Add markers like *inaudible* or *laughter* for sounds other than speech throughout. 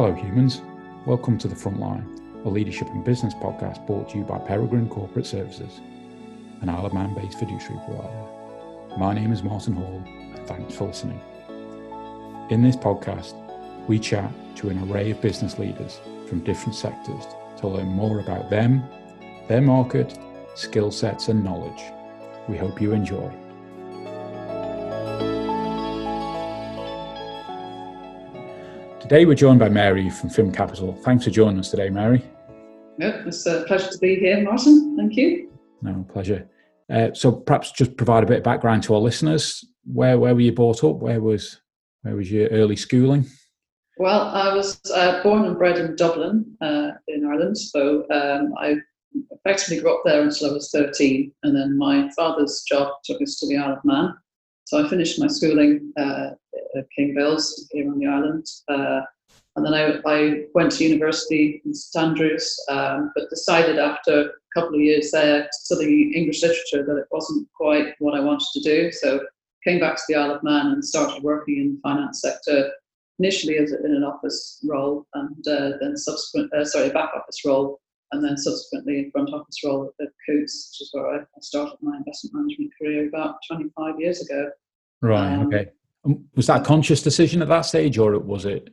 Hello, humans. Welcome to The Frontline, a leadership and business podcast brought to you by Peregrine Corporate Services, an Isle of Man based fiduciary provider. My name is Martin Hall, and thanks for listening. In this podcast, we chat to an array of business leaders from different sectors to learn more about them, their market, skill sets, and knowledge. We hope you enjoy. Today we're joined by Mary from FIM Capital. Thanks for joining us today, Mary. Yeah, it's a pleasure to be here, Martin. Thank you. No, pleasure. Uh, so perhaps just provide a bit of background to our listeners. Where where were you brought up? Where was where was your early schooling? Well, I was uh, born and bred in Dublin, uh, in Ireland. So um, I effectively grew up there until I was 13. And then my father's job took us to the Isle of Man. So I finished my schooling uh, at King Bills here on the island. Uh, and then I, I, went to university in St Andrews, um, but decided after a couple of years there studying English literature that it wasn't quite what I wanted to do. So came back to the Isle of Man and started working in the finance sector, initially as in an office role, and uh, then subsequent, uh, sorry, a back office role, and then subsequently in front office role at Coutts, which is where I started my investment management career about 25 years ago. Right. Um, okay. Um, was that a conscious decision at that stage, or was it?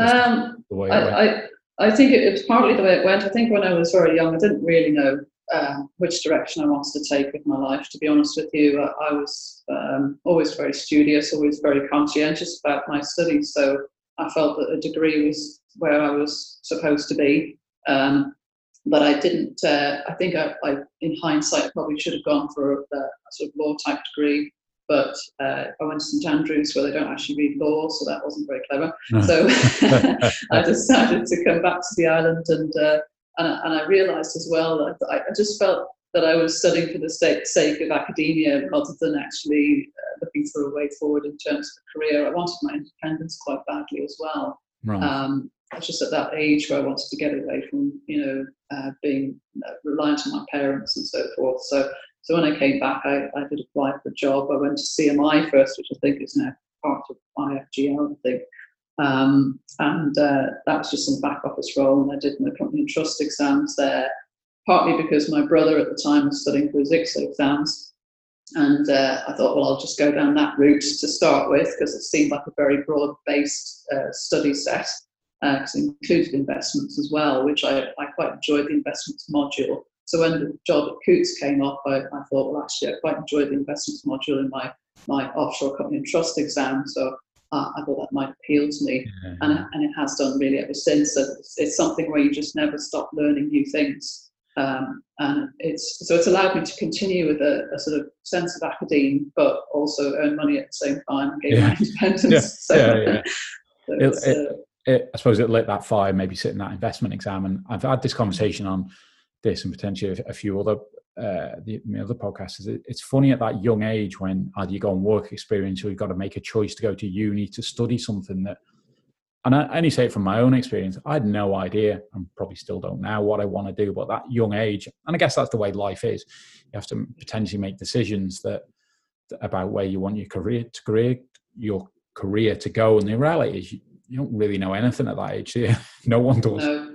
Um, I, I, I think it, was partly the way it went. I think when I was very young, I didn't really know uh, which direction I wanted to take with my life. To be honest with you, uh, I was um, always very studious, always very conscientious about my studies. So I felt that a degree was where I was supposed to be. Um, but I didn't. Uh, I think I, I, in hindsight, probably should have gone for a, a sort of law type degree but uh, I went to St Andrews where they don't actually read law, so that wasn't very clever. No. So *laughs* *laughs* I decided to come back to the island, and uh, and, and, I realised as well that I, I, just felt that I was studying for the sake of academia rather than actually uh, looking for a way forward in terms of a career. I wanted my independence quite badly as well. Right. Um, I was just at that age where I wanted to get away from, you know, uh, being uh, reliant on my parents and so forth. So so when I came back, I, I did apply for a job. I went to CMI first, which I think is now part of IFGL, I think. Um, and uh, that was just some back office role. And I did my company and trust exams there, partly because my brother at the time was studying for his ICSA exams. And uh, I thought, well, I'll just go down that route to start with because it seemed like a very broad based uh, study set because uh, it included investments as well, which I, I quite enjoyed the investments module. So when the job at Coutts came up, I, I thought, well, actually, I quite enjoyed the investments module in my, my offshore company and trust exam. So uh, I thought that might appeal to me. Yeah. And, it, and it has done really ever since. It's, it's something where you just never stop learning new things. Um, and it's so it's allowed me to continue with a, a, sort of sense of academia, but also earn money at the same time and gain yeah. my independence. Yeah, *laughs* so, yeah, yeah. *laughs* so it, it, uh, it, I suppose it lit that fire, maybe sitting that investment exam. And I've had this conversation on this and potentially a few other uh, the, the other podcasts. It's funny at that young age when either you go on work experience or you've got to make a choice to go to uni to study something that. And I only say it from my own experience. I had no idea, and probably still don't now, what I want to do. But that young age, and I guess that's the way life is. You have to potentially make decisions that about where you want your career to career your career to go. And the reality is, you, you don't really know anything at that age. *laughs* No one does. No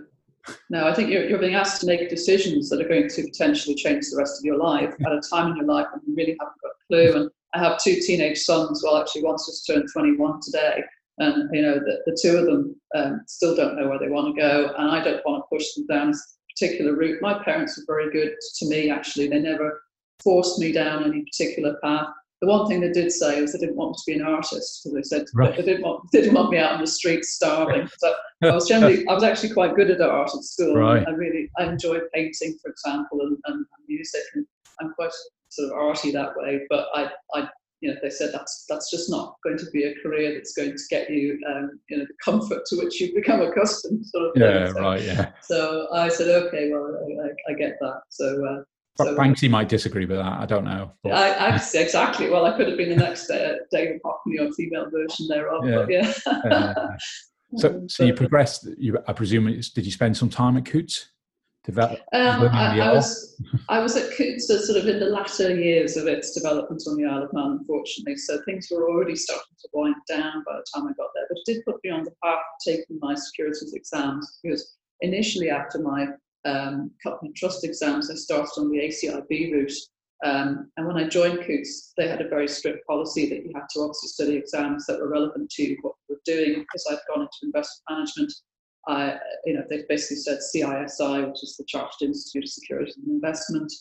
no, I think you're, you're being asked to make decisions that are going to potentially change the rest of your life at a time in your life when you really haven't got a clue. And I have two teenage sons. Well, actually, one's just turned 21 today, and you know the, the two of them um, still don't know where they want to go, and I don't want to push them down a particular route. My parents were very good to me. Actually, they never forced me down any particular path the one thing they did say was they didn't want me to be an artist because they said right. they didn't want they didn't want me out on the streets starving. So I was generally I was actually quite good at art at school. Right. I really I enjoyed painting, for example, and, and, music, and I'm quite sort of arty that way. But I I you know they said that's that's just not going to be a career that's going to get you um, you know the comfort to which you've become accustomed. Sort of yeah, so, right. Yeah. So I said okay, well I, I, I get that. So. Uh, so, Banksy might disagree with that. I don't know. I, I, exactly. Well, I could have been the next uh, David Hockney or female version thereof. Yeah. But yeah. uh, *laughs* so, *laughs* so you progressed. You, I presume, did you spend some time at Coutts? Develop, um, I, I, was I was at Coutts sort of in the latter years of its development on the Isle of Man, unfortunately. So things were already starting to wind down by the time I got there. But it did put me on the path of taking my securities exams because initially after my um, company trust exams, I started on the ACIB route. Um, and when I joined Coutts, they had a very strict policy that you had to obviously study exams that were relevant to what we were doing because I'd gone into investment management I, you know, they basically said CISI, which is the Chartered Institute of Securities and Investment,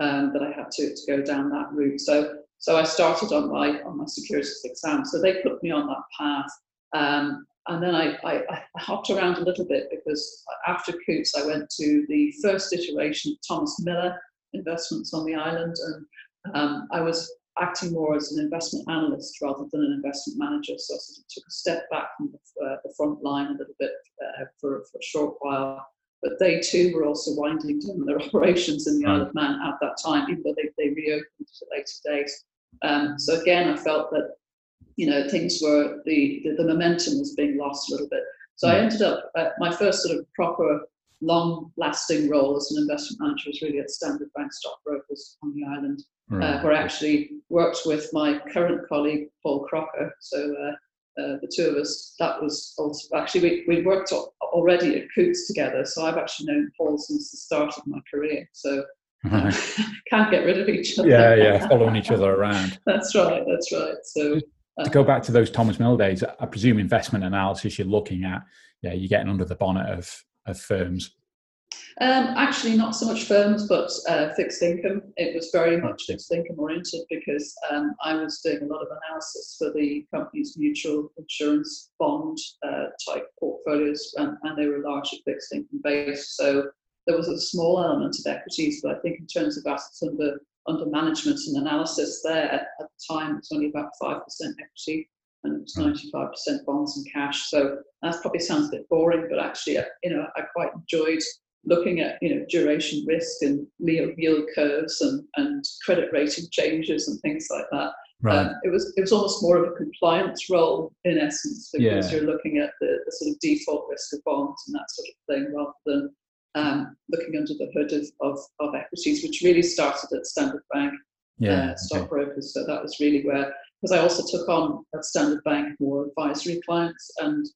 um, that I had to, to go down that route. So, so I started on my on my securities exam. So they put me on that path, um, and then I, I, I, hopped around a little bit because after Coutts, I went to the first iteration of Thomas Miller Investments on the island, and um, I was acting more as an investment analyst rather than an investment manager. So I sort of took a step back from the, uh, the front line a little bit uh, for, for a short while. But they too were also winding down their *laughs* operations in the Isle of Man at that time, even though they, they reopened at a later date. Um, so again, I felt that you know things were the, the, the momentum was being lost a little bit. So I ended up uh, my first sort of proper long-lasting role as an investment manager was really at Standard Bank Stockbrokers on the island right. uh, where I actually worked with my current colleague, Paul Crocker. So uh, uh, the two of us, that was also, actually, we, we worked already at Coutts together. So I've actually known Paul since the start of my career. So uh, *laughs* *laughs* can't get rid of each other. Yeah, yeah, *laughs* following each other around. that's right, that's right. So to go back to those Thomas Miller days, I presume investment analysis you're looking at, yeah, you're getting under the bonnet of, of firms um, actually, not so much firms, but uh, fixed income. It was very much fixed income oriented because um, I was doing a lot of analysis for the company's mutual insurance bond uh, type portfolios, and, and, they were largely fixed income based. So there was a small element of equities, but I think in terms of assets under under management and analysis, there at the time it was only about five percent equity and it was 95% bonds and cash. So that probably sounds a bit boring, but actually, you know, I quite enjoyed looking at you know duration risk and yield curves and, and credit rating changes and things like that. Right. Um, it was it was almost more of a compliance role in essence because yeah. you're looking at the, the, sort of default risk of bonds and that sort of thing rather than um, looking under the hood of, of, of, equities, which really started at Standard Bank yeah, uh, stockbrokers. Okay. So that was really where because I also took on at Standard Bank more advisory clients and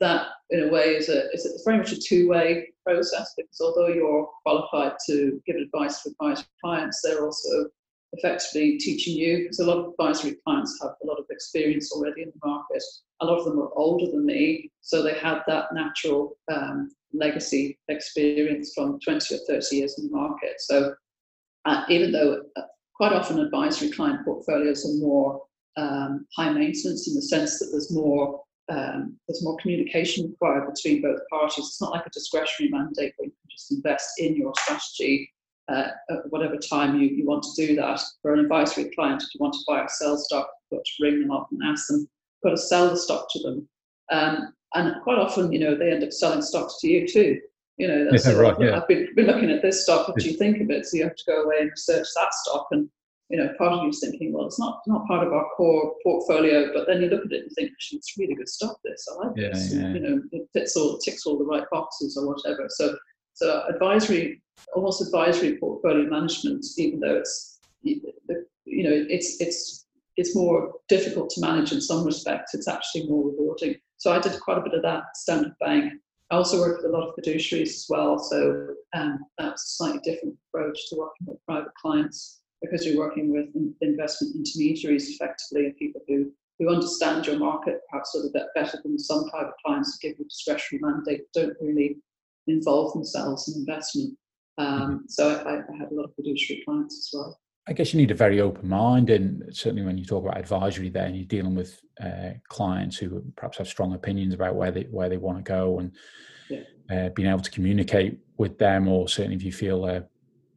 that in a way is a is very much a two-way process because although you're qualified to give advice to advisory clients, they're also effectively teaching you because a lot of advisory clients have a lot of experience already in the market. A lot of them are older than me, so they had that natural um, legacy experience from 20 or 30 years in the market. So uh, even though uh, quite often advisory client portfolios are more um, high maintenance in the sense that there's more um, there's more communication required between both parties. It's not like a discretionary mandate where you can just invest in your strategy uh, at whatever time you, you want to do that. For an advisory client, if you want to buy or sell stock, you've got to ring them up and ask them, you've got to sell the stock to them. Um, and quite often, you know, they end up selling stocks to you too. You know, that's, yeah, *laughs* right, yeah. I've been, been looking at this stock. What do you think of it? So you have to go away and research that stock and you know, part of you is thinking, well, it's not not part of our core portfolio, but then you look at it and think, actually, it's really good stuff. This I like yeah, this. Yeah. You know, it fits all ticks all the right boxes or whatever. So so advisory, almost advisory portfolio management, even though it's you know it's it's it's more difficult to manage in some respects. It's actually more rewarding. So I did quite a bit of that Standard Bank. I also work with a lot of fiduciaries as well, so um, that's a slightly different approach to working with private clients because you're working with investment intermediaries effectively and people who, who understand your market perhaps a little bit better than some private clients who give you a discretionary mandate don't really involve themselves in investment. Um, mm-hmm. so I, I had a lot of fiduciary clients as well. I guess you need a very open mind, and certainly when you talk about advisory, there and you're dealing with uh, clients who perhaps have strong opinions about where they where they want to go, and yeah. uh, being able to communicate with them, or certainly if you feel uh,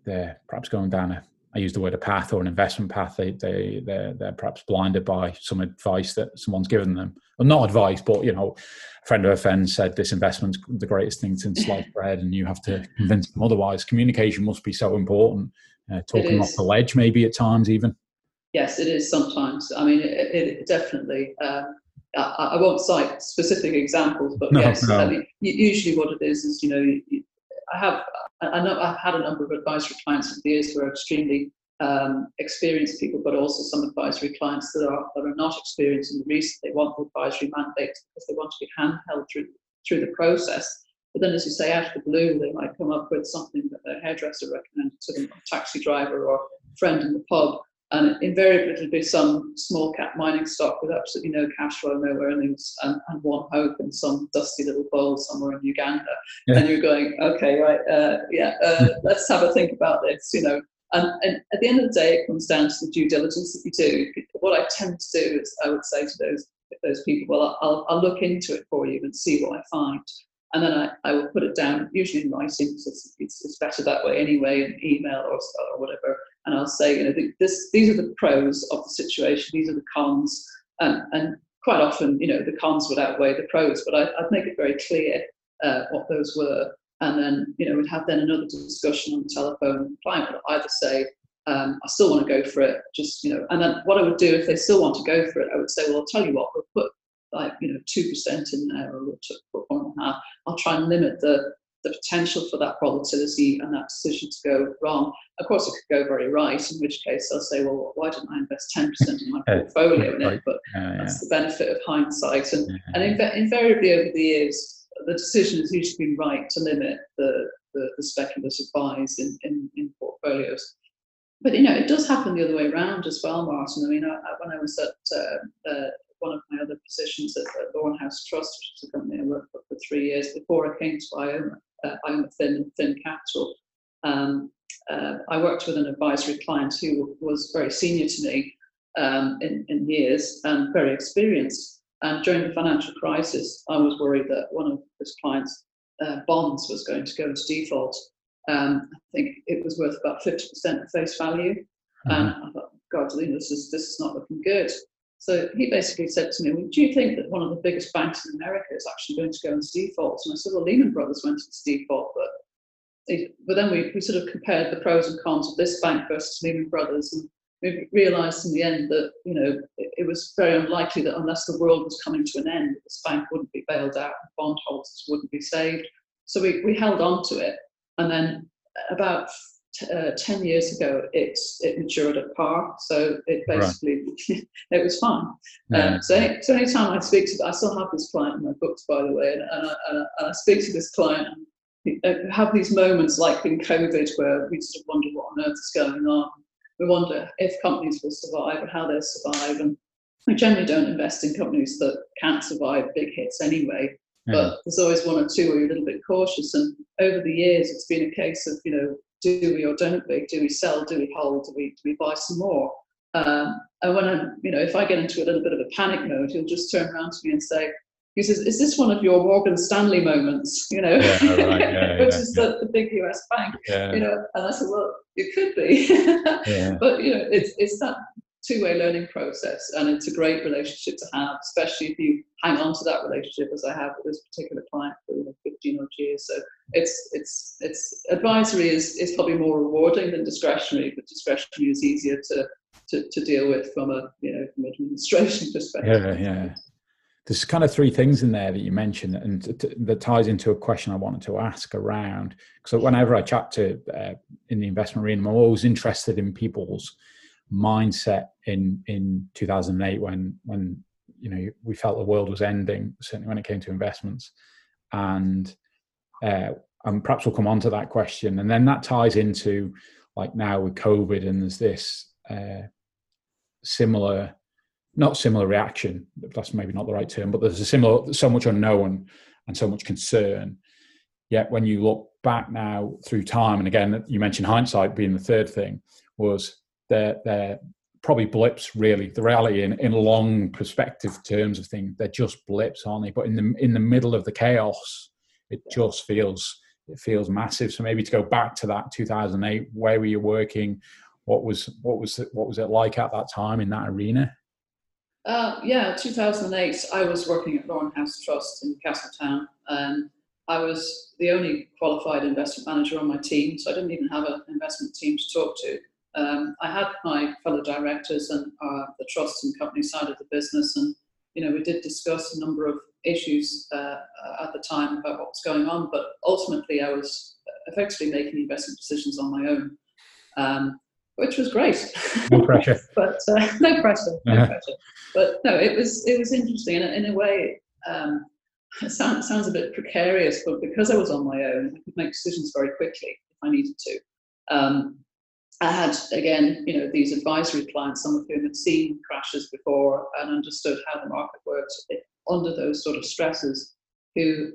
they're perhaps going down a I use the word a path or an investment path. They they they're, they're perhaps blinded by some advice that someone's given them. Well, not advice, but you know, a friend of a friend said this investment's the greatest thing since sliced bread, and you have to convince them otherwise. Communication must be so important. Uh, talking off the ledge, maybe at times even. Yes, it is sometimes. I mean, it, it definitely. Um, I, I, won't cite specific examples, but no, yes, no. I mean, usually what it is is you know I have I know I've had a number of advisory clients over the years who are extremely um, experienced people, but also some advisory clients that are that are not experienced in the reason they want the advisory mandate because they want to be handheld through through the process. But then, as you say, out of the blue, they might come up with something that their hairdresser recommended to them, a taxi driver, or friend in the pub, and invariably it'll be some small cap mining stock with absolutely no cash flow, no earnings, and, and one hope in some dusty little bowl somewhere in Uganda. Yeah. And you're going, okay, right, uh, yeah, uh, *laughs* let's have a think about this, you know. And, and, at the end of the day, it comes down to the due diligence that you do. What I tend to do is, I would say to those those people, well, I'll, I'll look into it for you and see what I find and then I, I will put it down, usually in writing, because it's, it's, it's, better that way anyway, in email or, or whatever. And I'll say, you know, this, these are the pros of the situation, these are the cons, and, and quite often, you know, the cons would outweigh the pros, but I, would make it very clear uh, what those were. And then, you know, we'd have then another discussion on the telephone. The client would either say, um, I still want to go for it, just, you know, and then what I would do if they still want to go for it, I would say, well, I'll tell you what, we'll put like you know two percent in there or one and a half. I'll try and limit the the potential for that volatility and that decision to go wrong. Of course, it could go very right, in which case I'll say, well, why didn't I invest 10% in my *laughs* portfolio in it? But that's the benefit of hindsight. And, and inv- invariably over the years, the decision has usually been right to limit the, the, the speculative buys in, in, in, portfolios. But, you know, it does happen the other way around as well, Martin. I mean, I, when I was at uh, uh, one of my other positions at, the at House Trust, which is a company I worked for for three years before I came to Ioma, uh, Ioma Fin, Fin Capital. Um, uh, I worked with an advisory client who was very senior to me um, in, in years and very experienced. And during the financial crisis, I was worried that one of his clients' uh, bonds was going to go into default. Um, I think it was worth about 50% of face value. Mm-hmm. And I thought, God, this is, this is not looking good. So he basically said to me, well, Do you think that one of the biggest banks in America is actually going to go into default? And I said, Well, Lehman Brothers went into default, but but then we, we sort of compared the pros and cons of this bank versus Lehman Brothers, and we realised in the end that you know it, it, was very unlikely that unless the world was coming to an end, this bank wouldn't be bailed out, and bondholders wouldn't be saved. So we, we held on to it, and then about uh, 10 years ago, it, it matured at par. So it basically, right. *laughs* it was fine. Yeah. Um, so, so anytime I speak to, I still have this client in my books, by the way, and, and, I, and I, speak to this client and have these moments like in COVID where we sort of wonder what on earth is going on. We wonder if companies will survive and how they'll survive. And we generally don't invest in companies that can't survive big hits anyway. Yeah. But there's always one or two where you're a little bit cautious. And over the years, it's been a case of, you know, do we or don't we? Do we sell? Do we hold? Do we, do we buy some more? Um, and when I'm, you know, if I get into a little bit of a panic mode, he'll just turn around to me and say, he says, "Is this one of your Morgan Stanley moments?" You know, yeah, right. *laughs* yeah, which yeah, is the, the, big US bank. You know, and I said, "Well, it could be," *laughs* but you know, it's it's that two-way learning process and it's a great relationship to have especially if you hang on to that relationship as i have with this particular client for you know, 15 odd years. So it's it's it's advisory is is probably more rewarding than discretionary but discretionary is easier to to, to deal with from a you know from an administration *laughs* perspective. Yeah yeah. There's kind of three things in there that you mentioned and that ties into a question i wanted to ask around. So whenever i chat to uh, in the investment arena i'm always interested in people's mindset in in 2008 when when you know we felt the world was ending certainly when it came to investments. And uh, and perhaps we'll come on to that question. And then that ties into like now with covid and there's this uh, similar not similar reaction that's maybe not the right term but there's a similar so much unknown and so much concern. Yet when you look back now through time and again you mentioned hindsight being the third thing was they're, they're probably blips really. The reality in, in long perspective terms of things they're just blips aren't they? But in the in the middle of the chaos it just feels it feels massive. So maybe to go back to that 2008 where were you working? What was what was it, what was it like at that time in that arena? Uh, yeah 2008 i was working at Lorne House Trust in castletown and i was the only qualified investment manager on my team so i didn't even have an investment team to talk to um, I had my fellow directors and uh, the trust and company side of the business, and you know, we did discuss a number of issues uh, at the time about what was going on, but ultimately I was effectively making investment decisions on my own, um, which was great. No pressure. *laughs* but uh, no pressure, no uh-huh. pressure. But no, it was it was interesting, and in a way, um, it sounds, sounds a bit precarious, but because I was on my own, I could make decisions very quickly if I needed to. Um, I had again, you know, these advisory clients, some of whom had seen crashes before and understood how the market works under those sort of stresses, who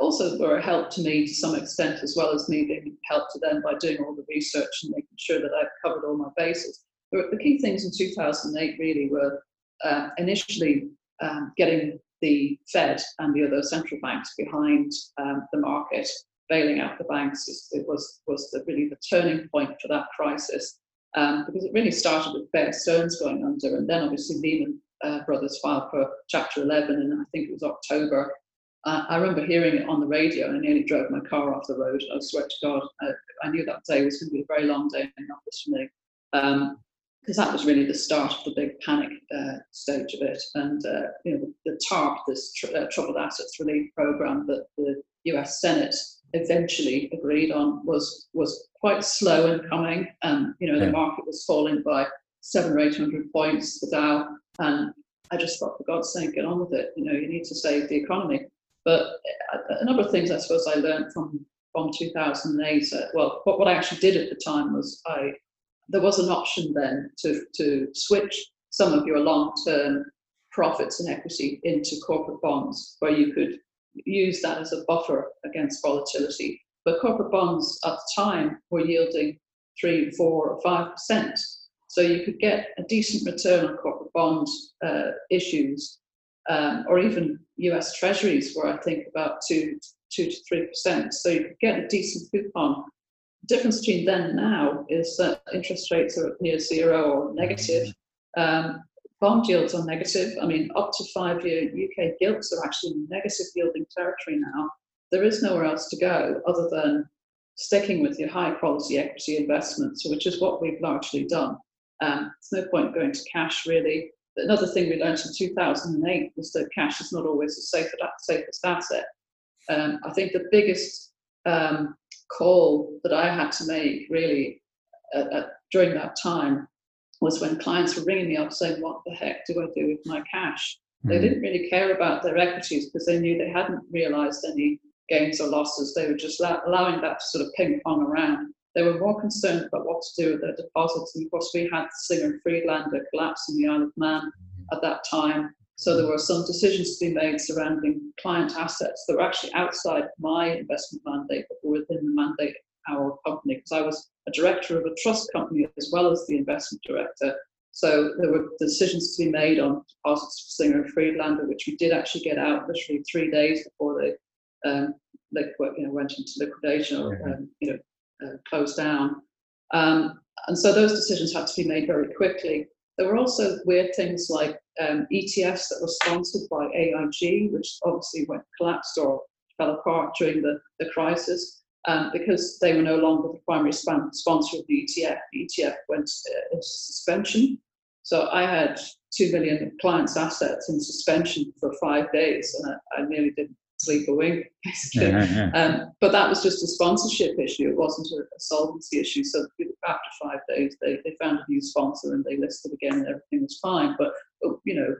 also were a help to me to some extent, as well as me being help to them by doing all the research and making sure that I've covered all my bases. The key things in 2008 really were uh, initially um, getting the Fed and the other central banks behind um, the market, bailing out the banks. It was was the, really the turning point for that crisis um, because it really started with Bear Stearns going under, and then obviously Lehman uh, Brothers filed for Chapter 11, and I think it was October. Uh, I remember hearing it on the radio, and I nearly drove my car off the road. I swear to God, I, I knew that day was going to be a very long day in the office for me. Um, because that was really the start of the big panic uh, stage of it. And uh, you know, the, the TARP, this tr- uh, Troubled Assets Relief Program that the U.S. Senate eventually agreed on, was was quite slow in coming. And you know, yeah. the market was falling by seven or eight hundred points, the Dow, and I just thought, for God's sake, get on with it. You know, you need to save the economy. But uh, a number of things I suppose I learned from from 2008. Uh, well, what, what I actually did at the time was I there was an option then to, to switch some of your long-term profits and equity into corporate bonds, where you could use that as a buffer against volatility. But corporate bonds at the time were yielding three, four, or five percent. So you could get a decent return on corporate bond uh, issues, um, or even U.S. Treasuries were, I think, about two, two to three percent. So you could get a decent coupon The difference between then and now is that interest rates are near zero or negative. Um, bond yields are negative. I mean, up to five year UK gilts are actually negative yielding territory now. There is nowhere else to go other than sticking with your high quality equity investments, which is what we've largely done. Um, there's no point going to cash really. Another thing we learned in 2008 was that cash is not always the safest asset. Um, I think the biggest um, call that I had to make really during that time was when clients were ringing me up saying, What the heck do I do with my cash? Mm. They hmm. didn't really care about their equities because they knew they hadn't realized any gains or losses. They were just allowing that to sort of ping pong around. They were more concerned about what to do with their deposits. And of course, we had the Singer and Friedlander collapse in the Isle of Man at that time. So there were some decisions to be made surrounding client assets that were actually outside my investment mandate, but were within the mandate of our company, because I was a director of a trust company as well as the investment director. So there were decisions to be made on deposits for Singer and Friedlander, which we did actually get out literally three days before they, um, they you know, went into liquidation or um, you know, uh, closed down. Um, and so those decisions had to be made very quickly. There were also weird things like um, ETFs that were sponsored by AIG, which obviously went collapsed or fell apart during the, the crisis. Um, because they were no longer the primary sponsor of the ETF, the ETF went uh, into suspension. So I had two million clients' assets in suspension for five days, and I, I nearly didn't sleep a wink, *laughs* basically. Yeah, yeah. Um, but that was just a sponsorship issue. It wasn't a, a solvency issue. So after five days, they, they found a new sponsor and they listed again, and everything was fine. But you know,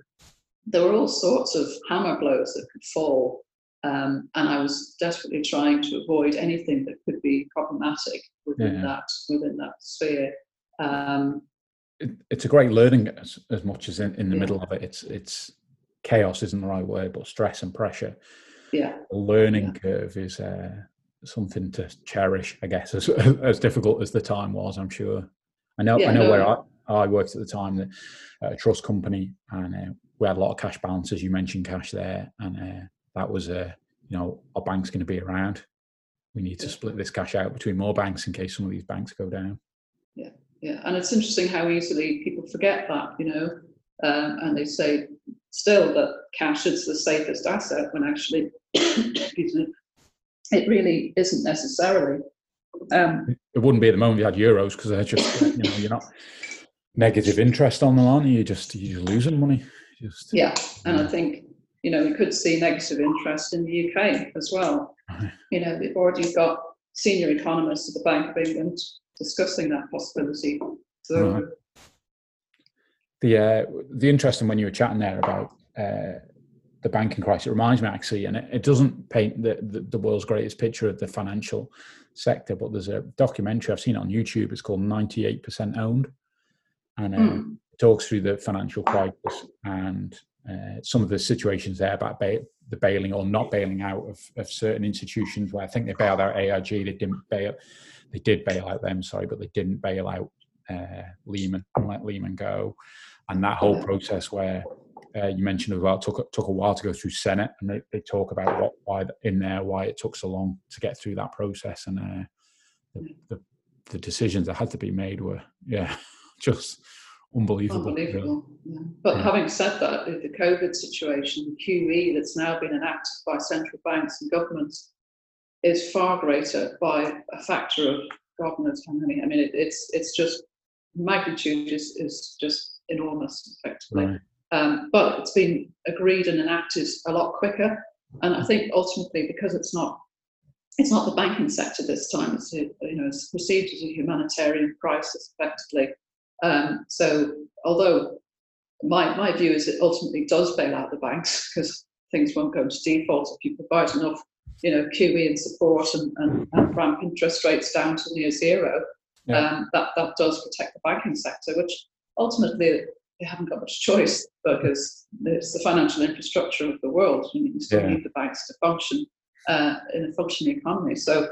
there were all sorts of hammer blows that could fall. Um, and I was desperately trying to avoid anything that could be problematic within yeah. that within that sphere. Um, it, it's a great learning as, as much as in, in the middle of it. It's it's chaos isn't the right word, but stress and pressure yeah the learning yeah. curve is uh, something to cherish i guess as, as difficult as the time was i'm sure i know yeah, i know no. where I, I worked at the time at a trust company and uh, we had a lot of cash balances you mentioned cash there and uh, that was a you know our bank's going to be around we need to split this cash out between more banks in case some of these banks go down yeah yeah and it's interesting how easily people forget that you know um, and they say still that cash is the safest asset when actually *coughs* excuse me it really isn't necessarily. Um, it wouldn't be at the moment you had euros because they're just you know you're not negative interest on them, aren't you? You're just you're losing money. Just, yeah, and I think you know we could see negative interest in the UK as well. You know, we've already got senior economists at the Bank of England discussing that possibility. So. Right. The uh, the interesting when you were chatting there about uh, the banking crisis it reminds me actually, and it, it doesn't paint the, the, the world's greatest picture of the financial sector, but there's a documentary I've seen on YouTube. It's called 98% Owned, and um, mm. it talks through the financial crisis and uh, some of the situations there about the bailing or not bailing out of, of, certain institutions where I think they bailed out AIG, they didn't bail, they did bail out them, sorry, but they didn't bail out uh, Lehman and let Lehman go, and that whole process where uh, you mentioned well took took a while to go through Senate, and they, they talk about what why in there why it took so long to get through that process, and uh, the, the, the decisions that had to be made were yeah *laughs* just unbelievable. Unbelievable. Yeah. But yeah. having said that, the COVID situation, the QE that's now been enacted by central banks and governments is far greater by a factor of God knows how many. I mean, it, it's it's just magnitude is is just enormous, effectively. Right. Um, but it's been agreed and enacted a lot quicker. And I think ultimately, because it's not it's not the banking sector this time. It's you know it's perceived as a humanitarian crisis, effectively. Um, so although my my view is it ultimately does bail out the banks *laughs* because things won't go into default if you provide enough you know QE and support and, and, and ramp interest rates down to near zero. Yeah. Um, that that does protect the banking sector, which ultimately they haven't got much choice because it's the financial infrastructure of the world. You, you still yeah. need the banks to function uh, in a functioning economy. So,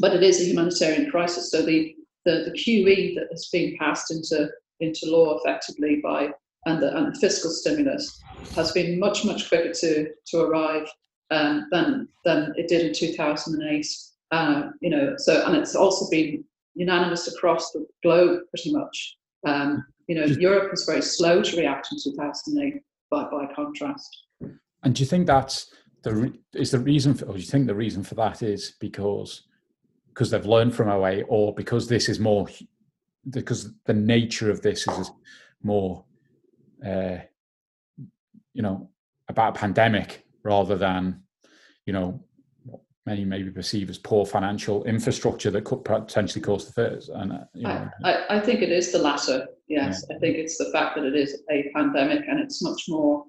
but it is a humanitarian crisis. So the the, the QE that has been passed into into law effectively by and the, and the fiscal stimulus has been much much quicker to to arrive um, than than it did in 2008. Uh, you know, so and it's also been unanimous across the globe pretty much. Um, you know, Europe was very slow to react in 2008 by, by contrast. And do you think that's the is the reason for, or do you think the reason for that is because because they've learned from 08 or because this is more because the nature of this is more uh, you know about a pandemic rather than you know many maybe perceive as poor financial infrastructure that could potentially cause the fears. And uh, you know. I, I, think it is the latter. Yes, yeah. I think it's the fact that it is a pandemic, and it's much more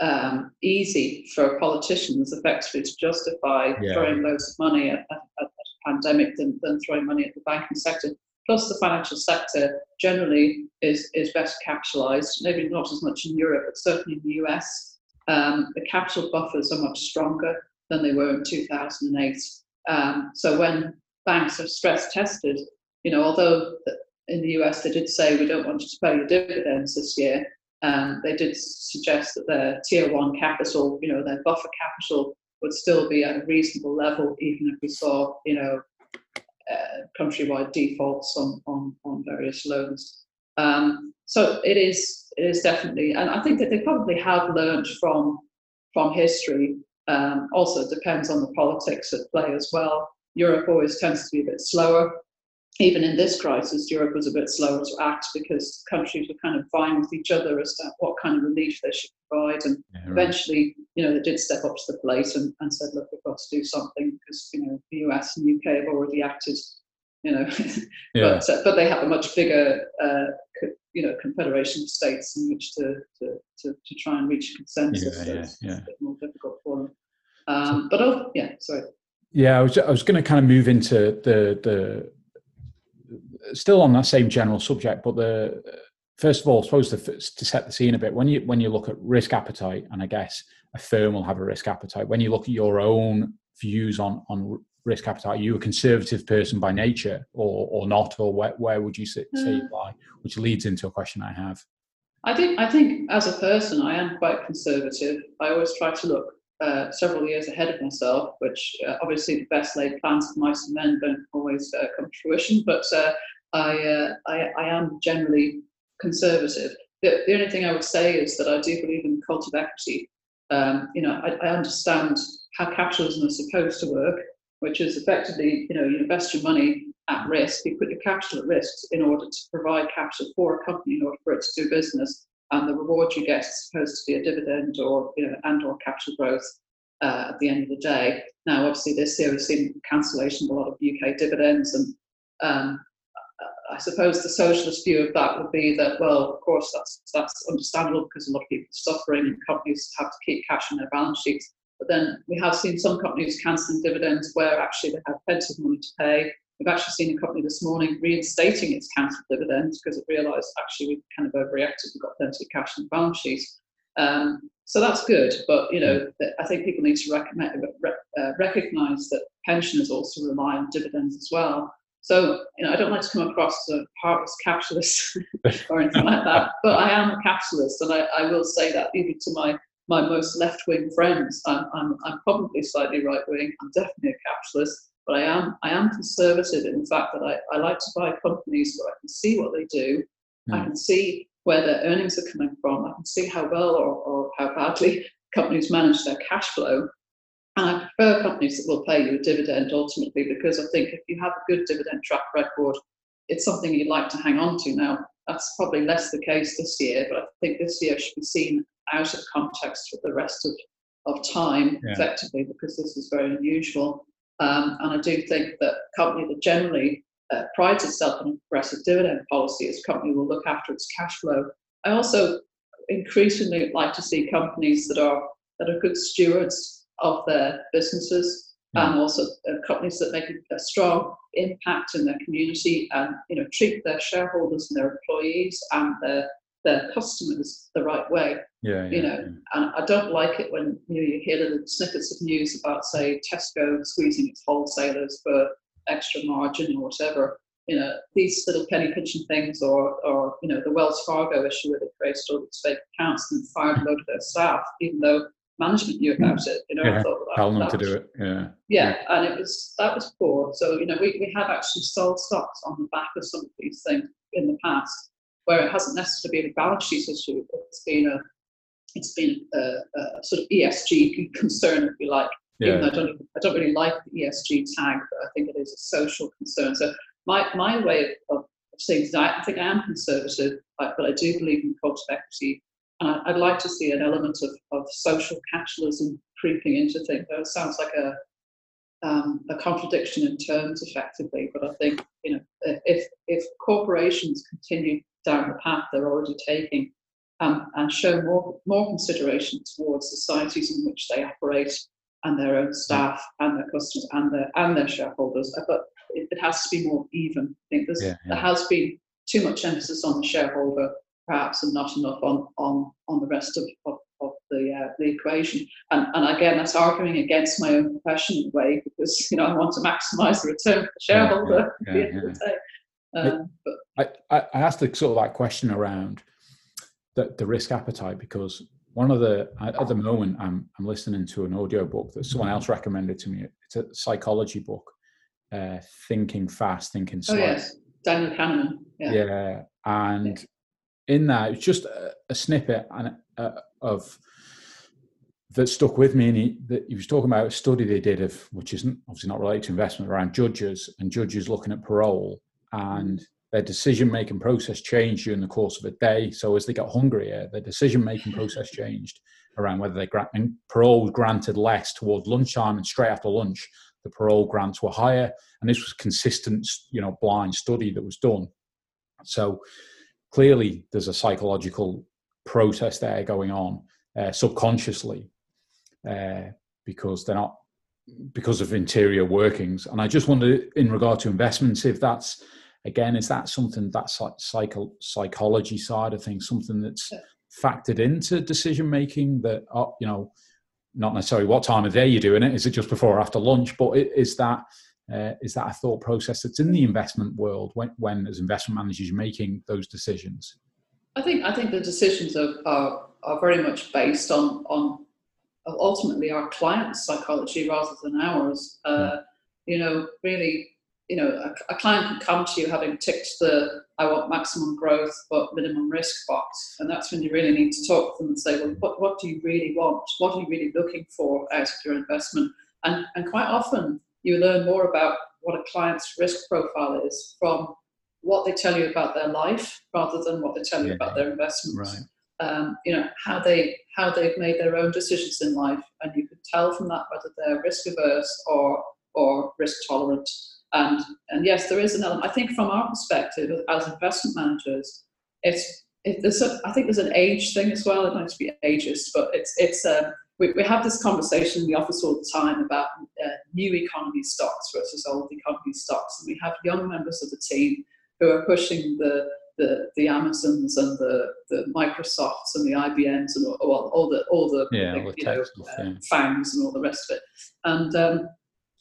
um, easy for politicians effectively to justify yeah. throwing loads of money at, at, pandemic than, than throwing money at the banking sector. Plus, the financial sector generally is is better capitalised. Maybe not as much in Europe, but certainly in the US. Um, the capital buffers are much stronger than they were in 2008. Um, so when banks are stress tested, you know, although in the US they did say we don't want you to pay your dividends this year, um, they did suggest that their tier one capital, you know, their buffer capital would still be at a reasonable level, even if we saw, you know, uh, countrywide defaults on, on, on various loans. Um, so it is it is definitely, and I think that they probably have learned from from history um, also, depends on the politics at play as well. Europe always tends to be a bit slower. Even in this crisis, Europe was a bit slower to act because countries were kind of vying with each other as to what kind of relief they should provide. And yeah, right. eventually, you know, they did step up to the plate and, and said, look, we've got to do something because, you know, the US and UK have already acted you know. *laughs* yeah. but uh, but they have a much bigger, uh, co- you know, confederation of states in which to to, to, to try and reach consensus. Yeah, so yeah, it's, yeah. It's a bit more difficult for them. Um, but oh, yeah, sorry. Yeah, I was I was going to kind of move into the the still on that same general subject, but the first of all, I suppose to, to set the scene a bit, when you when you look at risk appetite, and I guess a firm will have a risk appetite. When you look at your own views on on risk appetite? Are you a conservative person by nature or, or not? Or where, where would you say, say mm. lie? Which leads into a question I have. I think, I think as a person, I am quite conservative. I always try to look uh, several years ahead of myself, which uh, obviously the best laid plans of mice and men don't always uh, come to fruition, but uh, I, uh, I, I, am generally conservative. The, the, only thing I would say is that I do believe in the cult of equity. Um, you know, I, I understand how capitalism is supposed to work which is effectively, you know, you invest your money at risk, you put your capital at risk in order to provide capital for a company in order for it to do business. And the reward you get is supposed to be a dividend or you know and or capital growth uh, at the end of the day. Now, obviously, this year we've seen cancellation of a lot of UK dividends, and um, I suppose the socialist view of that would be that, well, of course, that's that's understandable because a lot of people are suffering and companies have to keep cash in their balance sheets. But then we have seen some companies cancelling dividends where actually they have plenty of money to pay. We've actually seen a company this morning reinstating its cancelled dividends because it realised actually we kind of overreacted. We've got plenty of cash in the balance sheet. Um, so that's good, but you know, I think people need to rec- uh, recognise that pensioners also rely on dividends as well. So, you know, I don't like to come across as a heartless capitalist *laughs* or anything like that, but I am a capitalist, and I, I will say that even to my my most left wing friends, I'm, I'm, I'm probably slightly right wing. I'm definitely a capitalist, but I am I am conservative in the fact that I, I like to buy companies where I can see what they do, mm. I hmm. can see where their earnings are coming from, I can see how well or, or how badly *laughs* companies manage their cash flow, and I prefer companies that will pay you a dividend ultimately because I think if you have a good dividend track record, it's something you'd like to hang on to. Now, that's probably less the case this year, but I think this year should be seen out of context for the rest of, of time yeah. effectively because this is very unusual. Um, and I do think that a company that generally uh, prides itself on a progressive dividend policy is a company will look after its cash flow. I also increasingly like to see companies that are that are good stewards of their businesses mm. and also uh, companies that make a strong impact in their community and you know treat their shareholders and their employees and their their customers the right way. Yeah, you know, yeah. and I don't like it when you, know, you hear little snippets of news about, say, Tesco squeezing its wholesalers for extra margin or whatever. You know, these little penny pinching things, or, or you know, the Wells Fargo issue where they created all these fake accounts and fired a load of their staff, even though management knew about it. You know, yeah, thought, well, tell them to do it. Yeah. yeah. and it was that was poor. So you know, we, we have actually sold stocks on the back of some of these things in the past, where it hasn't necessarily been a balance sheet issue. It's been a it's been a, a sort of ESG concern, if you like. Yeah. Even though I don't I don't really like the ESG tag, but I think it is a social concern. So my my way of, of saying is I think I am conservative, but I do believe in culture of equity and I'd like to see an element of, of social capitalism creeping into things. That sounds like a um, a contradiction in terms, effectively. But I think you know if if corporations continue down the path they're already taking um, and show more more consideration towards societies in which they operate and their own staff and their customers and their and their shareholders, uh, but it, it has to be more even. I think yeah, yeah. there has been too much emphasis on the shareholder perhaps and not enough on on on the rest of, of, of the uh, the equation. And and again, that's arguing against my own profession way because you know I want to maximise the return for the shareholder yeah, yeah, yeah, um, I, I asked the sort of that question around the, the risk appetite because one of the at the moment I'm I'm listening to an audio book that someone else recommended to me. It's a psychology book, uh, Thinking Fast, Thinking Slow. Oh yes, Daniel Kahneman. Yeah, yeah. and in that, it's just a, a snippet and, uh, of that stuck with me. And he, that he was talking about a study they did of, which isn't obviously not related to investment, around judges and judges looking at parole and their decision making process changed during the course of a day. So as they got hungrier, their decision making process *laughs* changed around whether they grant and parole was granted less towards lunchtime and straight after lunch. The parole grants were higher, and this was consistent, you know, blind study that was done. So clearly there's a psychological process there going on uh, subconsciously uh, because they're not because of interior workings. And i just wonder in regard to investments if that's again is that something that's like psycho, psychology side of things something that's factored into decision making that uh, you know not necessarily what time of day you're doing it is it just before or after lunch? But is that uh, is that a thought process that's in the investment world when, when as investment managers you're making those decisions? I think I think the decisions are, are, are very much based on on ultimately our client's psychology rather than ours. Uh, yeah. You know, really, you know, a, a, client can come to you having ticked the "I want maximum growth but minimum risk" box, and that's when you really need to talk to them and say, "Well, what what do you really want? What are you really looking for out of your investment?" And and quite often you learn more about what a client's risk profile is from what they tell you about their life rather than what they tell you yeah. about their investments. Right. Um, you know how they how they've made their own decisions in life, and you could tell from that whether they're risk averse or or risk tolerant. And and yes, there is an element. I think from our perspective as investment managers, it's it, there's a, I think there's an age thing as well. It might be ageist, but it's it's um, we, we have this conversation in the office all the time about uh, new economy stocks versus old economy stocks, and we have young members of the team who are pushing the the, the Amazons and the, the Microsofts and the IBMs and all, all the all the, yeah, all the you know, stuff, uh, FANGs and all the rest of it. And um,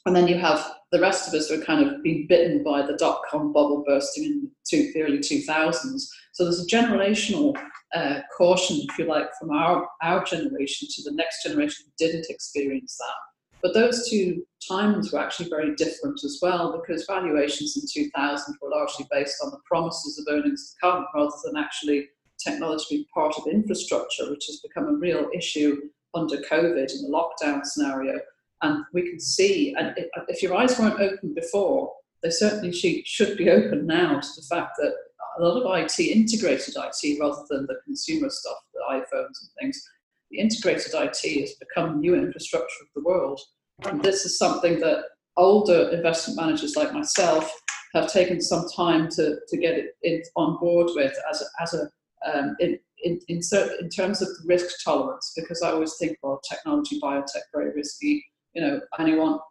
and then you have the rest of us who are kind of been bitten by the dot com bubble bursting in two, the early 2000s. So there's a generational uh, caution, if you like, from our, our generation to the next generation who didn't experience that. But those two times were actually very different as well because valuations in 2000 were largely based on the promises of earnings to come rather than actually technology being part of infrastructure, which has become a real issue under COVID in the lockdown scenario. And we can see, and if your eyes weren't open before, they certainly should be open now to the fact that a lot of IT, integrated IT rather than the consumer stuff, the iPhones and things, integrated IT has become the new infrastructure of the world. And this is something that older investment managers like myself have taken some time to, to get it in, on board with as a, as a um, in, in, in, in terms of risk tolerance, because I always think, well, technology, biotech, very risky. You know, I only want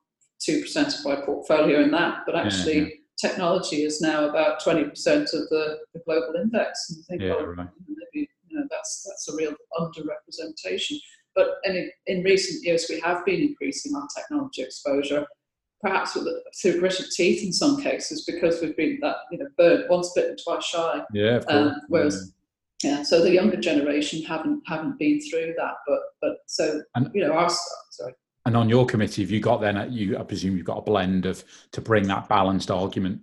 2% of my portfolio in that, but actually, yeah, yeah. technology is now about 20% of the, the global index. And think, yeah, well, right. Know, that's that's a real underrepresentation. But in, in recent years, we have been increasing our technology exposure, perhaps with, through gritted teeth in some cases, because we've been that you know burnt once bitten twice shy. Yeah, um, whereas. Yeah. yeah. so the younger generation haven't haven't been through that, but but so and, you know our sorry. And on your committee, have you got then? You, I presume you've got a blend of to bring that balanced argument.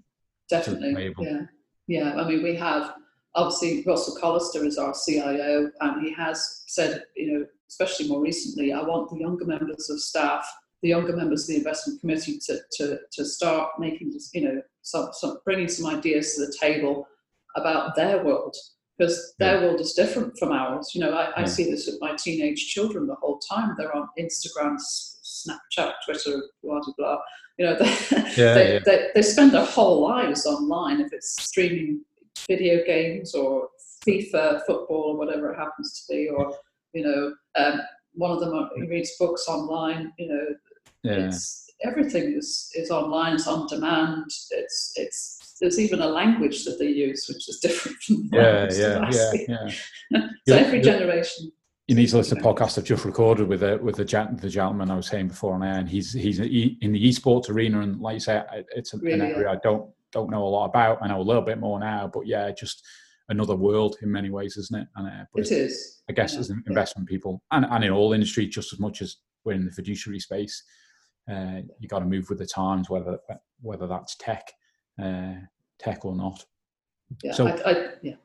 Definitely, yeah, yeah. I mean, we have obviously Russell Collister is our CIO, and he has said, you know, especially more recently, I want the younger members of staff, the younger members of the investment committee to, to, to start making, you know, some, some, bringing some ideas to the table about their world because their yeah. world is different from ours. You know, I, I, see this with my teenage children the whole time. They're on Instagram, Snapchat, Twitter, blah, blah, blah. You know, *laughs* they, yeah, they, they, they, spend their whole lives online if it's streaming video games or FIFA football or whatever it happens to be, or you know, um, one of them uh, reads books online. You know, yeah. it's everything is is online. It's on demand. It's it's there's even a language that they use which is different from yeah yeah yeah, yeah. *laughs* so every generation you need to listen to podcast I've just recorded with the with the, the gentleman I was saying before on air, and he's he's in the esports arena, and like you say, it's an really? area I don't don't know a lot about. I know a little bit more now, but yeah, just another world in many ways, isn't it? And uh, but it is. I guess yeah, as investment people, and, and in all industries, just as much as we're in the fiduciary space, uh, you got to move with the times, whether whether that's tech, uh, tech or not. Yeah, so, I, I, yeah.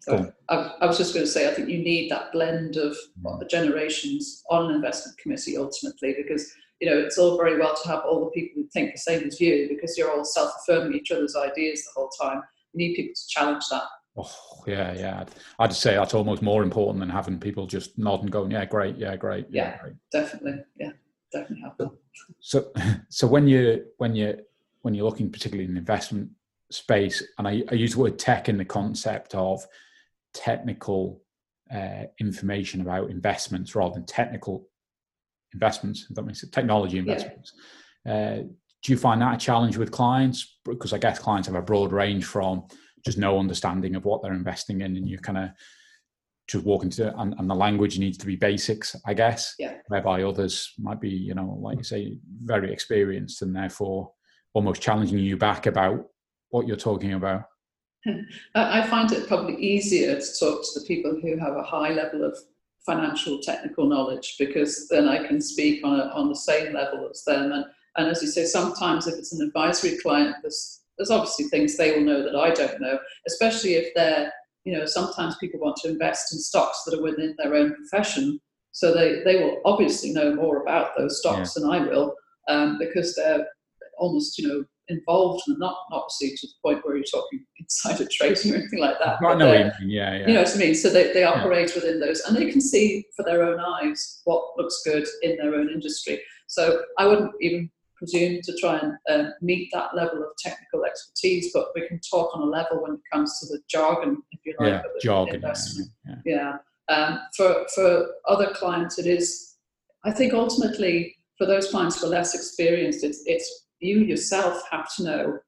So I, I, was just going to say, I think you need that blend of mm. generations on an investment committee ultimately, because you know, it's all very well to have all the people who think the same as you because you're all self-affirming each other's ideas the whole time. You need people to challenge that. Oh yeah, yeah. I'd say that's almost more important than having people just nod and going, "Yeah, great, yeah, great, yeah, yeah great. definitely, yeah, definitely have that." So, so when you when you when you're looking particularly in investment space, and I, I use the word tech in the concept of technical uh, information about investments rather than technical investments, if that makes it technology investments. Yeah. Uh, do you find that a challenge with clients? Because I guess clients have a broad range from just no understanding of what they're investing in, and you kind of just walk into and, and, the language needs to be basics, I guess. Yeah. Whereby others might be, you know, like you say, very experienced and therefore almost challenging you back about what you're talking about. *laughs* I find it probably easier to talk to the people who have a high level of financial technical knowledge because then I can speak on, a, on the same level as them. And, and as you say, sometimes if it's an advisory client, there's, there's obviously things they will know that I don't know, especially if they're, you know, sometimes people want to invest in stocks that are within their own profession. So they, they will obviously know more about those stocks yeah. than I will um, because they're almost, you know, involved and not not obviously to the point where you're talking *laughs* insider trading or anything like that. I know what you mean. Yeah, yeah. You know what I mean? So they, they operate yeah. within those and they can see for their own eyes what looks good in their own industry. So I wouldn't even presume to try and uh, meet that level of technical expertise, but we can talk on a level when it comes to the jargon, if you like. Yeah, jargon. Yeah. yeah. Um, for for other clients, it is. I think ultimately for those clients who are less experienced, it's it's you yourself have to know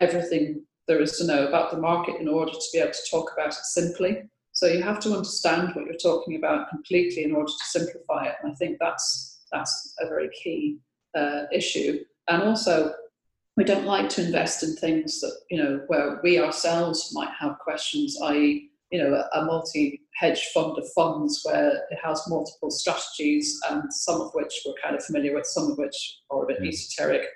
everything there is to know about the market in order to be able to talk about it simply. So you have to understand what you're talking about completely in order to simplify it. And I think that's that's a very key uh, issue. And also, we don't like to invest in things that you know where we ourselves might have questions, i.e., you know, a, a multi hedge fund of funds where it has multiple strategies and some of which we're kind of familiar with, some of which are a bit esoteric.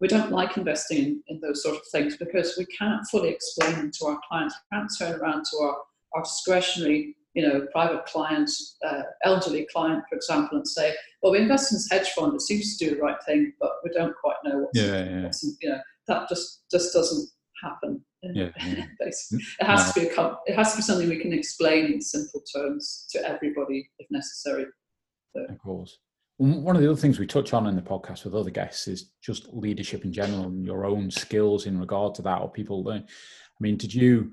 We don't like investing in, in those sort of things because we can't fully explain them to our clients. We can't turn around to our, our discretionary, you know, private client, uh, elderly client, for example, and say, well, we invest in this hedge fund. It seems to do the right thing, but we don't quite know what's, yeah, yeah. what's you know, that just, just doesn't happen. Yeah, *laughs* yeah. Basically, it has no. to be a, it has to be something we can explain in simple terms to everybody if necessary. So. Of course. One of the other things we touch on in the podcast with other guests is just leadership in general and your own skills in regard to that, or people. Learn. I mean, did you?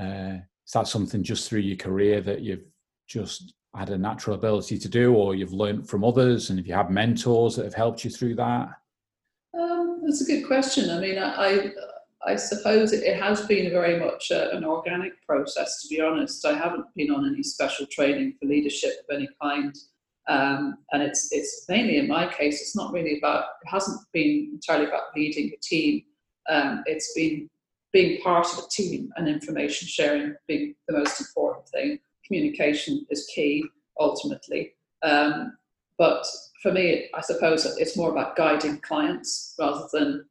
Uh, is that something just through your career that you've just had a natural ability to do, or you've learned from others, and if you have mentors that have helped you through that? Um, that's a good question. I mean, I I suppose it has been very much a, an organic process, to be honest. I haven't been on any special training for leadership of any kind. Um, and it's, it's mainly in my case, it's not really about, it hasn't been entirely about leading a team. Um, it's been being part of a team and information sharing being the most important thing. Communication is key, ultimately. Um, but for me, I suppose it's more about guiding clients rather than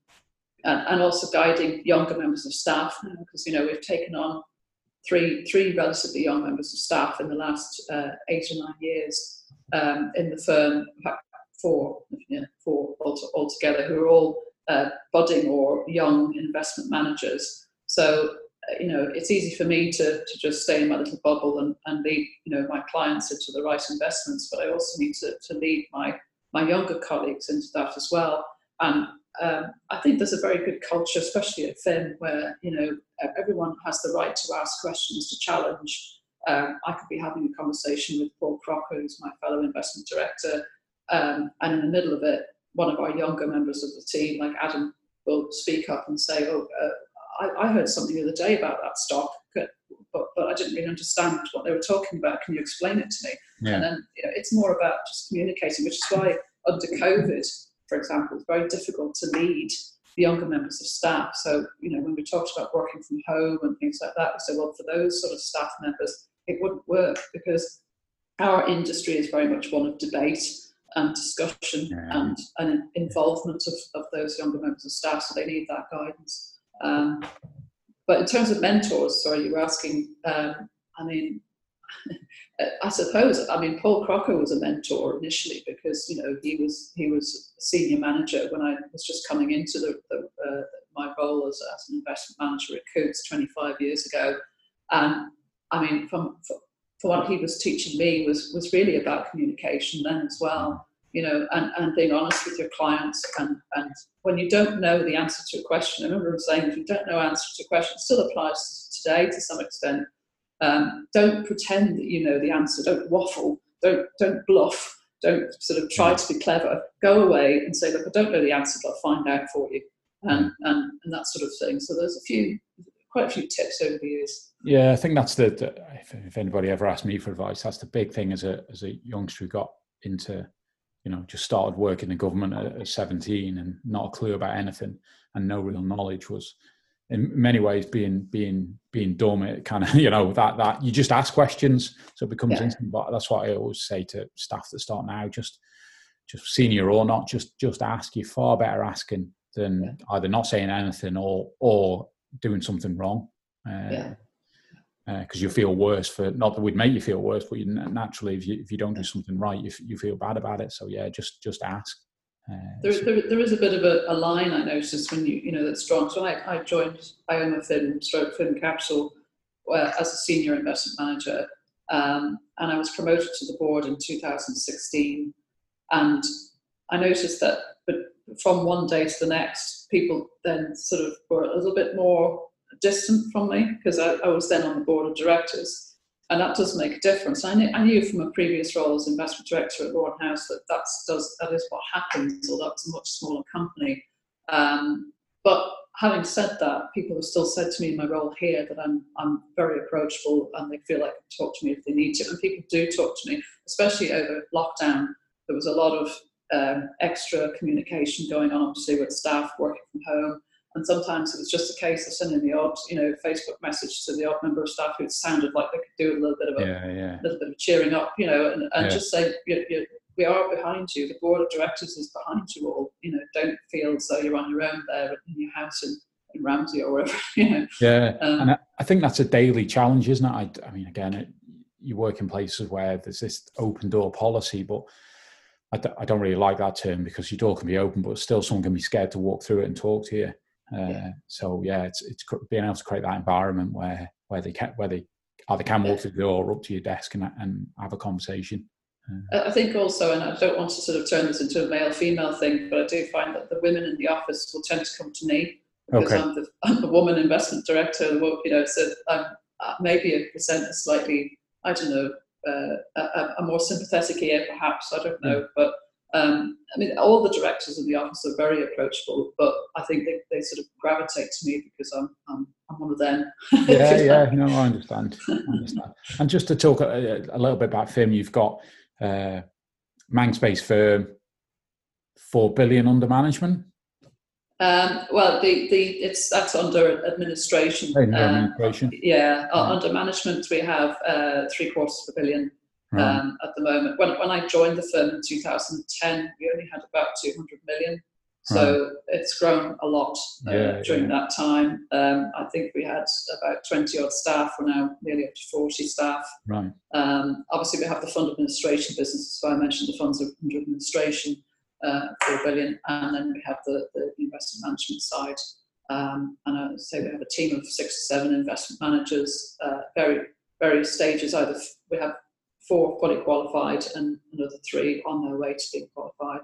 and, and also guiding younger members of staff now, because you know we've taken on three three relatively young members of staff in the last uh, eight or nine years um, in the firm. Four, four altogether, who are all uh, budding or young investment managers. So uh, you know it's easy for me to, to just stay in my little bubble and, and lead you know my clients into the right investments, but I also need to, to lead my my younger colleagues into that as well. And um, I think there's a very good culture, especially at FIM, where you know everyone has the right to ask questions, to challenge. Um, I could be having a conversation with Paul Crocker, who's my fellow investment director, um, and in the middle of it, one of our younger members of the team, like Adam, will speak up and say, "Oh, uh, I, I, heard something the other day about that stock, but, but I didn't really understand what they were talking about. Can you explain it to me?" Yeah. And then you know, it's more about just communicating, which is why under COVID for example, it's very difficult to lead the younger members of staff. So, you know, when we talked about working from home and things like that, we said, well, for those sort of staff members, it wouldn't work because our industry is very much one of debate and discussion and, and involvement of, of those younger members of staff. So they need that guidance. Um, but in terms of mentors, sorry, you were asking, um, I mean, *laughs* I suppose I mean Paul Crocker was a mentor initially because you know he was he was a senior manager when I was just coming into the, the uh, my role as, as an investment manager at Coutts 25 years ago, and I mean from for, for what he was teaching me was was really about communication then as well, you know, and, and being honest with your clients and and when you don't know the answer to a question, I remember saying if you don't know answer to a question, it still applies today to some extent um, don't pretend that you know the answer. Don't waffle. Don't don't bluff. Don't sort of try mm. to be clever. Go away and say, look, I don't know the answer, but I'll find out for you, and and, and that sort of thing. So there's a few, quite a few tips over the years. Yeah, I think that's the, the if, if, anybody ever asked me for advice, that's the big thing as a as a youngster who got into, you know, just started working in the government at, at 17 and not a clue about anything and no real knowledge was in many ways being being being dumb it kind of you know that that you just ask questions so it becomes yeah. instant but that's what i always say to staff that start now just just senior or not just just ask you're far better asking than yeah. either not saying anything or or doing something wrong uh, yeah because uh, you feel worse for not that we'd make you feel worse, but you, naturally, if you if you don't do something right, you you feel bad about it. So yeah, just just ask. There, there, there is a bit of a, a, line I noticed when you, you know, that's strong. So I, I joined Ioma FIM, Stroke FIM Capital, uh, as a senior investment manager, um, and I was promoted to the board in 2016. And I noticed that, but from one day to the next, people then sort of were a little bit more distant from me because I, I was then on the board of directors and that does make a difference. I knew, I knew from a previous role as investment director at Lorne House that that's does that is what happens, although that's a much smaller company. Um, but having said that, people have still said to me in my role here that I'm I'm very approachable and they feel like they can talk to me if they need to. And people do talk to me, especially over lockdown. There was a lot of um, extra communication going on, obviously with staff working from home. And sometimes it was just a case of sending the odd, you know, Facebook message to the odd member of staff who sounded like they could do a little bit of a yeah, yeah. little bit of cheering up, you know, and, and yeah. just say, you, you, we are behind you. The board of directors is behind you all. You know, don't feel as though you're on your own there in your house in, in Ramsey or wherever. *laughs* You know. Yeah, um, and I, I, think that's a daily challenge, isn't it? I, I mean, again, it, you work in places where there's this open door policy, but I d- I don't really like that term because your door can be open, but still someone can be scared to walk through it and talk to you. Uh, so yeah, it's it's being able to create that environment where where they can where they either can walk through the door or up to your desk and and have a conversation. Uh, I think also, and I don't want to sort of turn this into a male female thing, but I do find that the women in the office will tend to come to me because okay. I'm, the, *laughs* I'm the woman investment director. You know, so I'm uh, maybe a percent slightly I don't know uh, a, a, more sympathetic ear perhaps I don't know, mm. but um, I mean, all the directors in the office are very approachable, but I think they, they sort of gravitate to me because I'm I'm, I'm one of them. *laughs* yeah, yeah, no, I understand. I understand. and just to talk a, a, little bit about firm, you've got uh, Manx-based firm, four billion under management. Um, well, the, the it's that's under administration. Under um, administration. Yeah, uh, under management we have uh, three quarters of a billion um, at the moment. When, when I joined the firm in 2010, we only had about 200 million. So it's grown a lot uh, yeah, during yeah. that time. Um, I think we had about 20 odd staff. We're now nearly up to 40 staff. Right. Um, obviously, we have the fund administration business. So I mentioned the funds under administration uh, for a billion, and then we have the, the investment management side. Um, and I say we have a team of six or seven investment managers, uh, very various stages. Either we have four fully qualified and another three on their way to being qualified,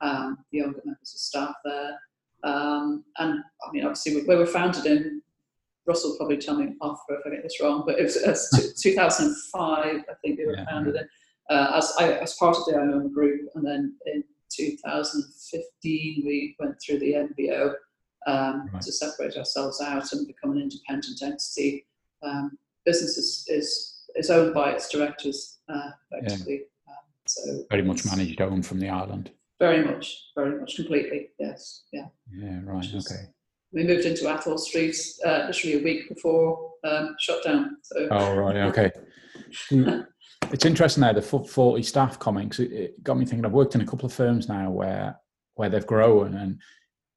um, the younger members of staff there. Um, and I mean, obviously, we, we were founded in, Russell will probably tell me off if I get this wrong, but it was, it was 2005, *laughs* I think we were yeah. founded in, uh, as, I, as part of the Ioma group. And then in 2015, we went through the MBO um, right. to separate ourselves out and become an independent entity. Um, business is, is is owned by its directors, uh, effectively. Yeah. Um, so very much managed owned from the island. Very much, very much, completely. Yes, yeah. Yeah, right. Okay. We moved into Athol Street uh, literally a week before um, shutdown. So. Oh right, okay. it's interesting there the 40 staff comments. It, it got me thinking. I've worked in a couple of firms now where where they've grown, and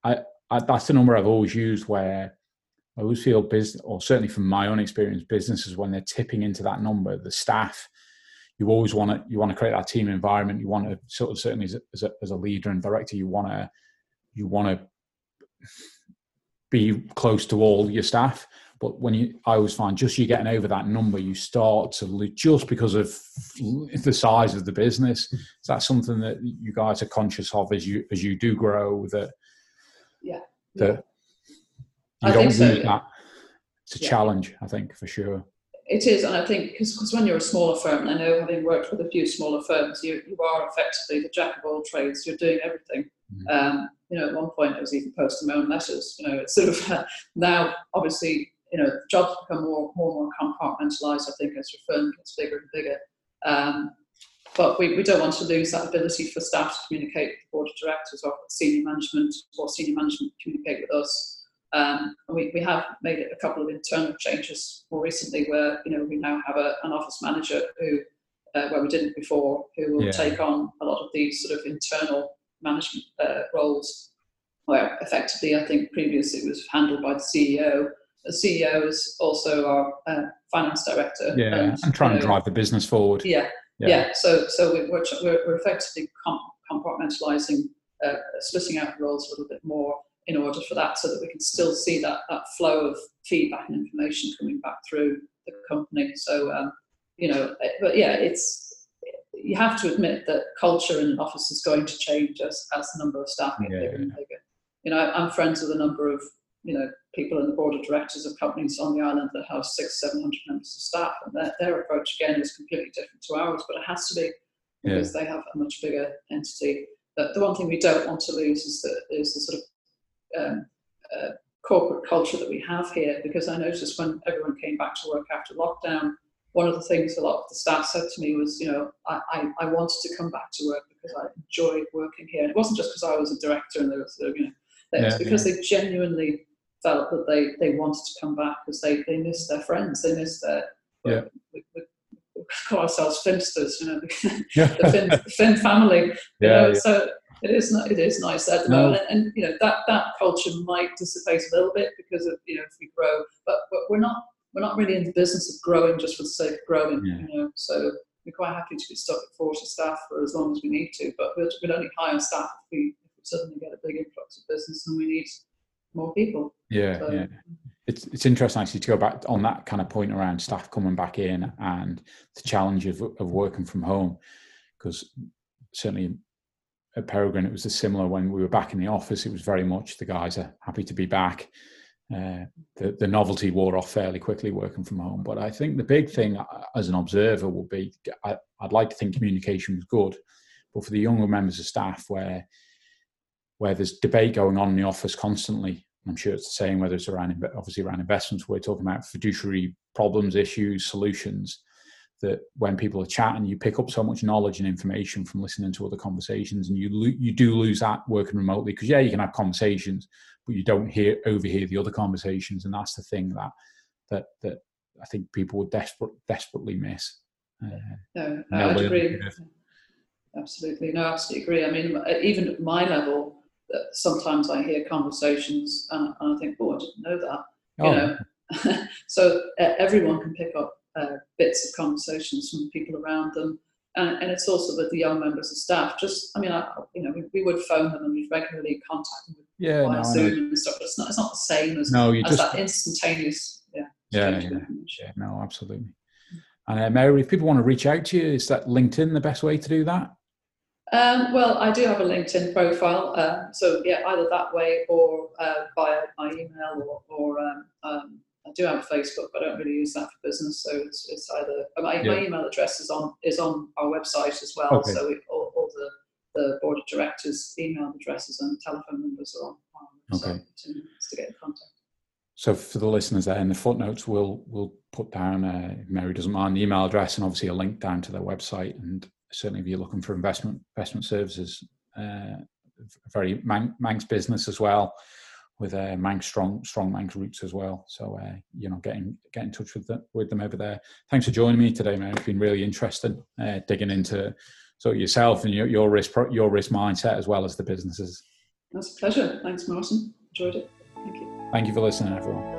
I, I that's the number I've always used where I always feel business, or certainly from my own experience, businesses when they're tipping into that number, the staff, you always want to you want to create that team environment. You want to sort of certainly as a, as a, as a leader and director, you want to you want to be close to all your staff. But when you, I always find just you getting over that number, you start to lose just because of the size of the business. Is that something that you guys are conscious of as you as you do grow? That yeah, that you I don't think so. that. It's a yeah. challenge, I think, for sure. It is, and I think because when you're a smaller firm, and I know having worked with a few smaller firms, you, you are effectively the jack of all trades. You're doing everything. Mm-hmm. Um, you know, at one point I was even posting my own letters. You know, it's sort of uh, now obviously you know jobs become more more and more compartmentalized. I think as your firm gets bigger and bigger. Um, but we, we don't want to lose that ability for staff to communicate with the board of directors or senior management or senior management communicate with us. Um, we, we have made a couple of internal changes more recently where, you know, we now have a, an office manager who, uh, where we didn't before, who will yeah. take on a lot of these sort of internal management uh, roles where effectively I think previously it was handled by the CEO. The CEO is also our uh, finance director. Yeah, and, and trying to drive the business forward. Yeah, yeah. yeah. So, so we're, we're, we're effectively compartmentalizing uh, splitting out the roles a little bit more in order for that, so that we can still see that that flow of feedback and information coming back through the company. So um, you know, eh, but yeah, it's you have to admit that culture in an office is going to change as, as the number of staff get yeah, bigger and bigger. You know, I'm friends with a number of you know people in the board of directors of companies on the island that have six, seven hundred members of staff, and their, their approach again is completely different to ours. But it has to be because yeah. they have a much bigger entity. But the one thing we don't want to lose is the is the sort of um, uh, corporate culture that we have here. Because I noticed when everyone came back to work after lockdown, one of the things a lot of the staff said to me was, you know, I, I, I wanted to come back to work because I enjoyed working here. And it wasn't just because I was a director and they were sort of, you know, yeah, it's because yeah. they genuinely felt that they, they wanted to come back because they, they missed their friends, they missed their, yeah. we, we, we call ourselves Finsters, you know, *laughs* the *laughs* FIM, FIM family. Yeah, know? So it is it is nice at the no. moment, and, and, you know that that culture might dissipate a little bit because of you know if we grow, but, but we're not we're not really in the business of growing just for the sake of growing. Yeah. You know, so we're quite happy to be stuck at 40 staff for as long as we need to, but we'll, we'll only hire staff if we, if we suddenly get a big influx of business and we need more people. Yeah, so, yeah. Mm. It's it's interesting actually to go back on that kind of point around staff coming back in and the challenge of of working from home, because certainly at Peregrine it was a similar when we were back in the office. It was very much the guys are happy to be back uh, the, the novelty wore off fairly quickly working from home. But I think the big thing uh, as an observer will be I, would like to think communication was good, but for the younger members of staff where where there's debate going on in the office constantly, I'm sure it's the same whether it's around obviously around investments. We're talking about fiduciary problems, issues, solutions. That when people are chatting, you pick up so much knowledge and information from listening to other conversations, and you lo- you do lose that working remotely because yeah, you can have conversations, but you don't hear overhear the other conversations, and that's the thing that that that I think people would desperate, desperately miss. Uh, no, I agree. Absolutely, no, absolutely agree. I mean, even at my level, sometimes I hear conversations and, and I think, oh, I didn't know that. You oh. know, *laughs* so uh, everyone can pick up uh, bits of conversations from people around them and, and it's also with the young members of staff. Just, I mean, I, you know, we, we would phone them and we'd regularly contact them yeah, via no, Zoom and stuff. But it's not, it's not the same as, no, you as just, that instantaneous. Yeah, yeah, yeah, yeah, no, absolutely. And uh, Mary, if people want to reach out to you, is that LinkedIn the best way to do that? Um, well, I do have a LinkedIn profile, uh, so yeah, either that way or uh, via my email or, or um, um, I do have Facebook, but I don't really use that for business. So it's, it's either my, yeah. my email address is on is on our website as well. Okay. So we, all, all, the the board of directors' email addresses and telephone numbers are on website okay. to, to get in contact. So for the listeners there in the footnotes, we'll we'll put down uh, Mary doesn't mind the email address and obviously a link down to their website. And certainly, if you're looking for investment investment services, uh, very Manx business as well with uh, Manx strong strong Manx roots as well. So uh, you know, getting get in touch with them with them over there. Thanks for joining me today, man. It's been really interesting uh, digging into so yourself and your, your risk your risk mindset as well as the businesses. That's a pleasure. Thanks, Martin. Enjoyed it. Thank you. Thank you for listening, everyone.